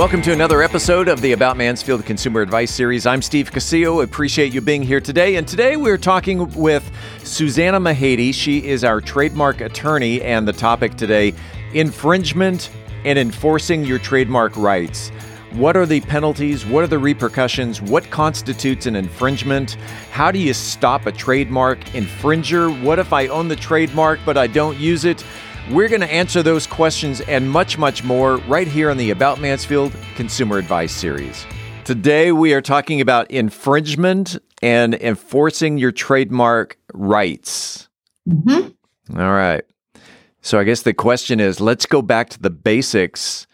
Welcome to another episode of the About Mansfield Consumer Advice Series. I'm Steve Casillo. Appreciate you being here today. And today we're talking with Susanna Mahady. She is our trademark attorney, and the topic today infringement and enforcing your trademark rights. What are the penalties? What are the repercussions? What constitutes an infringement? How do you stop a trademark infringer? What if I own the trademark but I don't use it? We're going to answer those questions and much, much more right here on the About Mansfield Consumer Advice Series. Today, we are talking about infringement and enforcing your trademark rights. Mm-hmm. All right. So, I guess the question is let's go back to the basics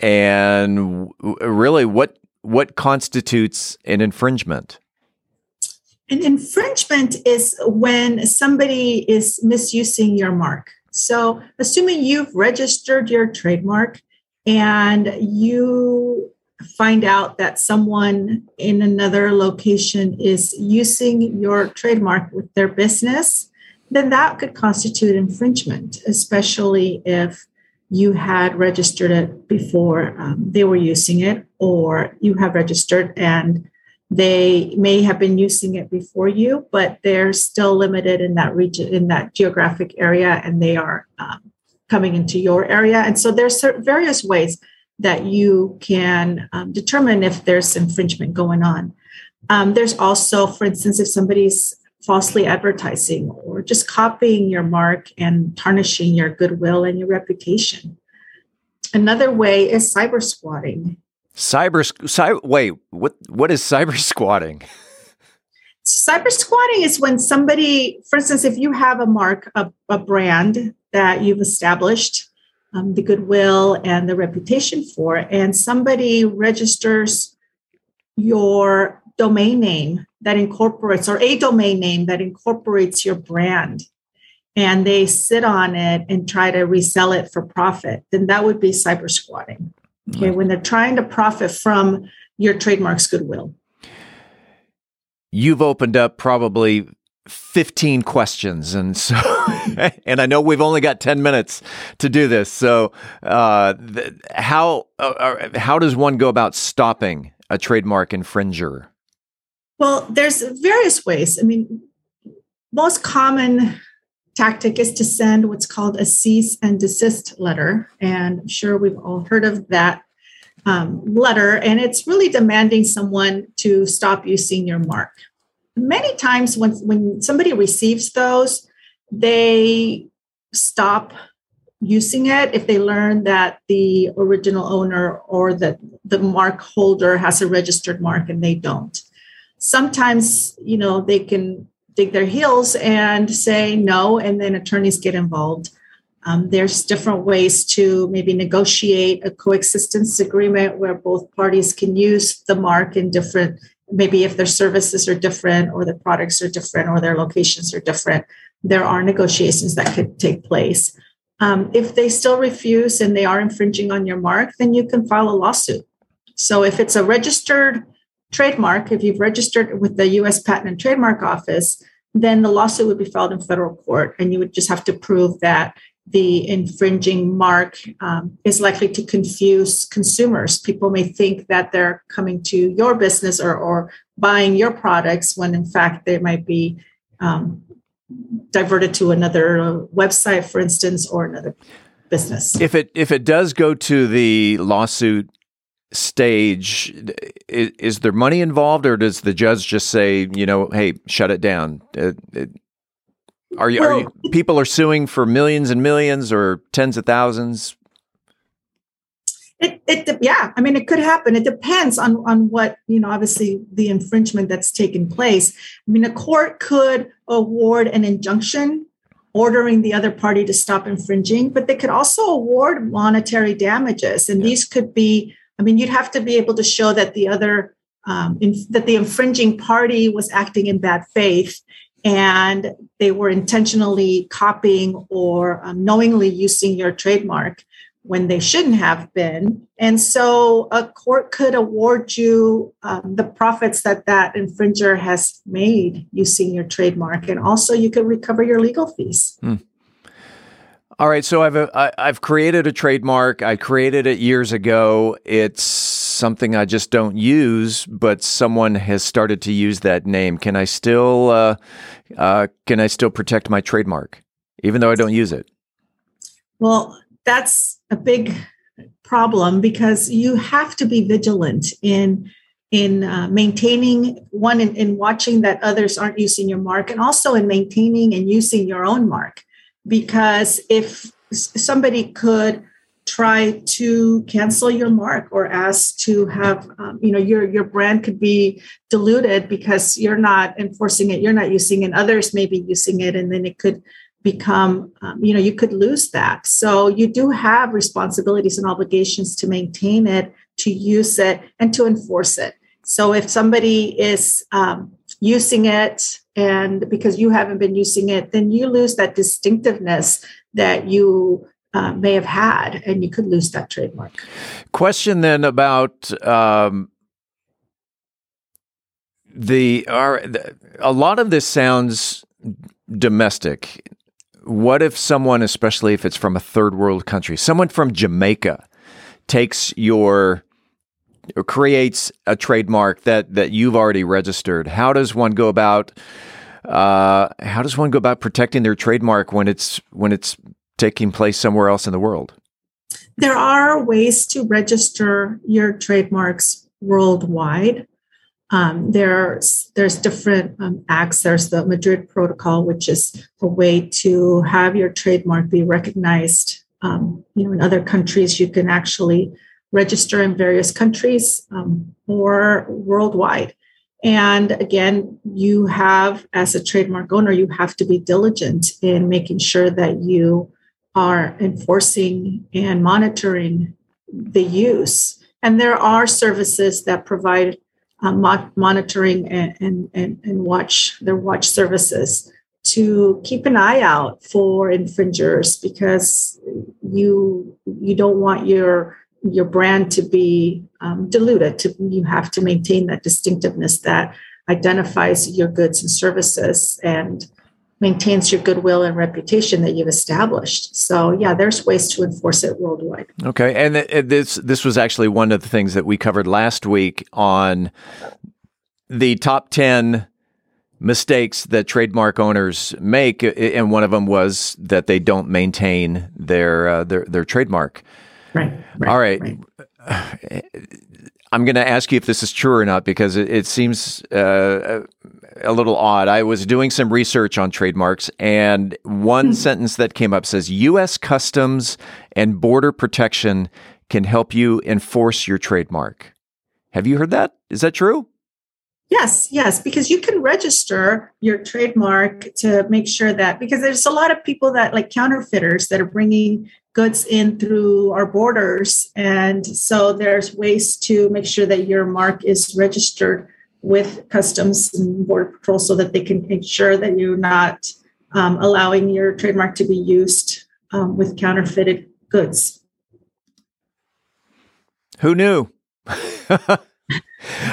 and really what what constitutes an infringement an infringement is when somebody is misusing your mark so assuming you've registered your trademark and you find out that someone in another location is using your trademark with their business then that could constitute infringement especially if you had registered it before um, they were using it, or you have registered and they may have been using it before you, but they're still limited in that region, in that geographic area, and they are um, coming into your area. And so there's various ways that you can um, determine if there's infringement going on. Um, there's also, for instance, if somebody's falsely advertising or just copying your mark and tarnishing your goodwill and your reputation. Another way is cyber squatting. Cyber, wait, what what is cyber squatting? cyber squatting is when somebody, for instance, if you have a mark, a, a brand that you've established, um, the goodwill and the reputation for, and somebody registers your domain name that incorporates, or a domain name that incorporates your brand, and they sit on it and try to resell it for profit, then that would be cyber squatting. Okay, mm-hmm. when they're trying to profit from your trademark's goodwill. You've opened up probably 15 questions and so and i know we've only got 10 minutes to do this so uh, th- how uh, uh how does one go about stopping a trademark infringer well, there's various ways. I mean, most common tactic is to send what's called a cease and desist letter. And I'm sure we've all heard of that um, letter. And it's really demanding someone to stop using your mark. Many times when, when somebody receives those, they stop using it if they learn that the original owner or the, the mark holder has a registered mark and they don't sometimes you know they can dig their heels and say no and then attorneys get involved. Um, there's different ways to maybe negotiate a coexistence agreement where both parties can use the mark in different maybe if their services are different or the products are different or their locations are different there are negotiations that could take place. Um, if they still refuse and they are infringing on your mark then you can file a lawsuit. So if it's a registered trademark, if you've registered with the US Patent and Trademark Office, then the lawsuit would be filed in federal court, and you would just have to prove that the infringing mark um, is likely to confuse consumers. People may think that they're coming to your business or, or buying your products when in fact they might be um, diverted to another website, for instance, or another business. If it if it does go to the lawsuit stage is, is, there money involved or does the judge just say you know hey shut it down? Uh, it, are you, well, are you people are suing for millions and millions or tens of thousands? It, it yeah i mean it could happen. It depends on on what you know obviously the infringement that's taken place. I mean a court could award an injunction ordering the other party to stop infringing but they could also award monetary damages and yeah. these could be I mean, you'd have to be able to show that the other um, in, that the infringing party was acting in bad faith and they were intentionally copying or um, knowingly using your trademark when they shouldn't have been. And so a court could award you um, the profits that that infringer has made using your trademark. And also you could recover your legal fees. Hmm. All right, so I've a, I, I've created a trademark. I created it years ago. It's something I just don't use, but someone has started to use that name. Can I still uh, uh, can I still protect my trademark, even though I don't use it? Well, that's a big problem because you have to be vigilant in in uh, maintaining one in, in watching that others aren't using your mark and also in maintaining and using your own mark because if somebody could try to cancel your mark or ask to have um, you know your your brand could be diluted because you're not enforcing it you're not using it others may be using it and then it could become um, you know you could lose that. So you do have responsibilities and obligations to maintain it to use it and to enforce it. So if somebody is um, using it and because you haven't been using it then you lose that distinctiveness that you uh, may have had and you could lose that trademark. Question then about um, the, our, a lot of this sounds domestic. What if someone, especially if it's from a third world country, someone from Jamaica takes your creates a trademark that that you've already registered? How does one go about uh, how does one go about protecting their trademark when it's when it's taking place somewhere else in the world? There are ways to register your trademarks worldwide. Um, there's there's different um, acts. There's the Madrid Protocol, which is a way to have your trademark be recognized. Um, you know, in other countries, you can actually register in various countries um, or worldwide. And again, you have, as a trademark owner, you have to be diligent in making sure that you are enforcing and monitoring the use. And there are services that provide uh, mo- monitoring and, and, and, and watch their watch services to keep an eye out for infringers because you you don't want your your brand to be um, diluted to you have to maintain that distinctiveness that identifies your goods and services and maintains your goodwill and reputation that you've established. So yeah, there's ways to enforce it worldwide. Okay, and this this was actually one of the things that we covered last week on the top 10 mistakes that trademark owners make and one of them was that they don't maintain their uh, their their trademark. Right. right All right. right. I'm going to ask you if this is true or not because it, it seems uh, a little odd. I was doing some research on trademarks, and one hmm. sentence that came up says U.S. Customs and Border Protection can help you enforce your trademark. Have you heard that? Is that true? Yes, yes, because you can register your trademark to make sure that because there's a lot of people that like counterfeiters that are bringing goods in through our borders. And so there's ways to make sure that your mark is registered with Customs and Border Patrol so that they can ensure that you're not um, allowing your trademark to be used um, with counterfeited goods. Who knew?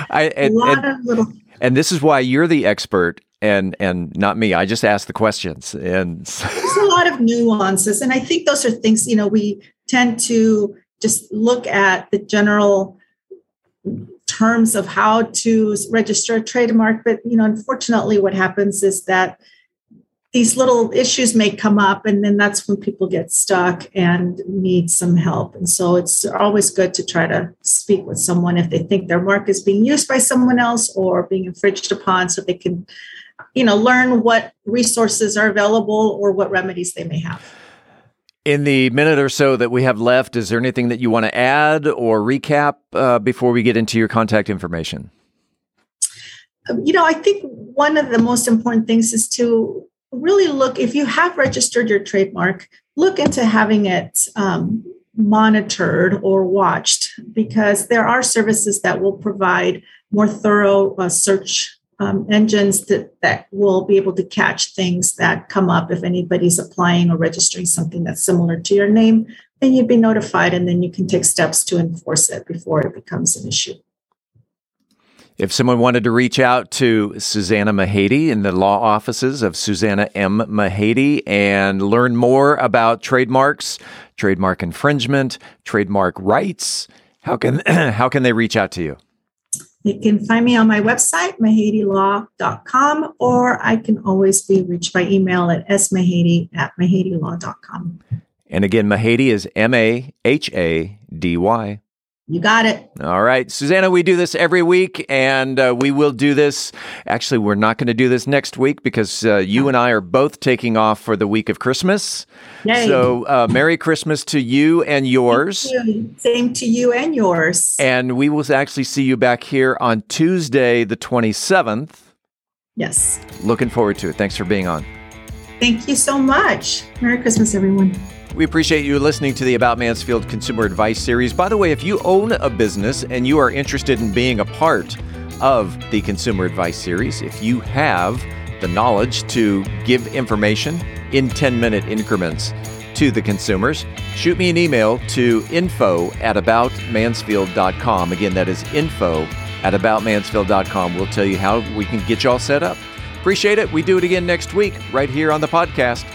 I, and, a lot and, of little. And this is why you're the expert and and not me. I just ask the questions. And there's a lot of nuances, and I think those are things you know we tend to just look at the general terms of how to register a trademark. But you know, unfortunately, what happens is that these little issues may come up and then that's when people get stuck and need some help. And so it's always good to try to speak with someone if they think their mark is being used by someone else or being infringed upon so they can you know learn what resources are available or what remedies they may have. In the minute or so that we have left is there anything that you want to add or recap uh, before we get into your contact information? Um, you know i think one of the most important things is to really look if you have registered your trademark look into having it um, monitored or watched because there are services that will provide more thorough uh, search um, engines that, that will be able to catch things that come up if anybody's applying or registering something that's similar to your name then you'd be notified and then you can take steps to enforce it before it becomes an issue If someone wanted to reach out to Susanna Mahady in the law offices of Susanna M. Mahady and learn more about trademarks, trademark infringement, trademark rights, how can how can they reach out to you? You can find me on my website, mahadylaw.com, or I can always be reached by email at smahady at mahadylaw.com. And again, Mahady is M A H A D Y. You got it. All right. Susanna, we do this every week, and uh, we will do this. Actually, we're not going to do this next week because uh, you and I are both taking off for the week of Christmas. Yay. So, uh, Merry Christmas to you and yours. You. Same to you and yours. And we will actually see you back here on Tuesday, the 27th. Yes. Looking forward to it. Thanks for being on. Thank you so much. Merry Christmas, everyone. We appreciate you listening to the About Mansfield Consumer Advice Series. By the way, if you own a business and you are interested in being a part of the Consumer Advice Series, if you have the knowledge to give information in 10 minute increments to the consumers, shoot me an email to info at aboutmansfield.com. Again, that is info at aboutmansfield.com. We'll tell you how we can get you all set up. Appreciate it. We do it again next week, right here on the podcast.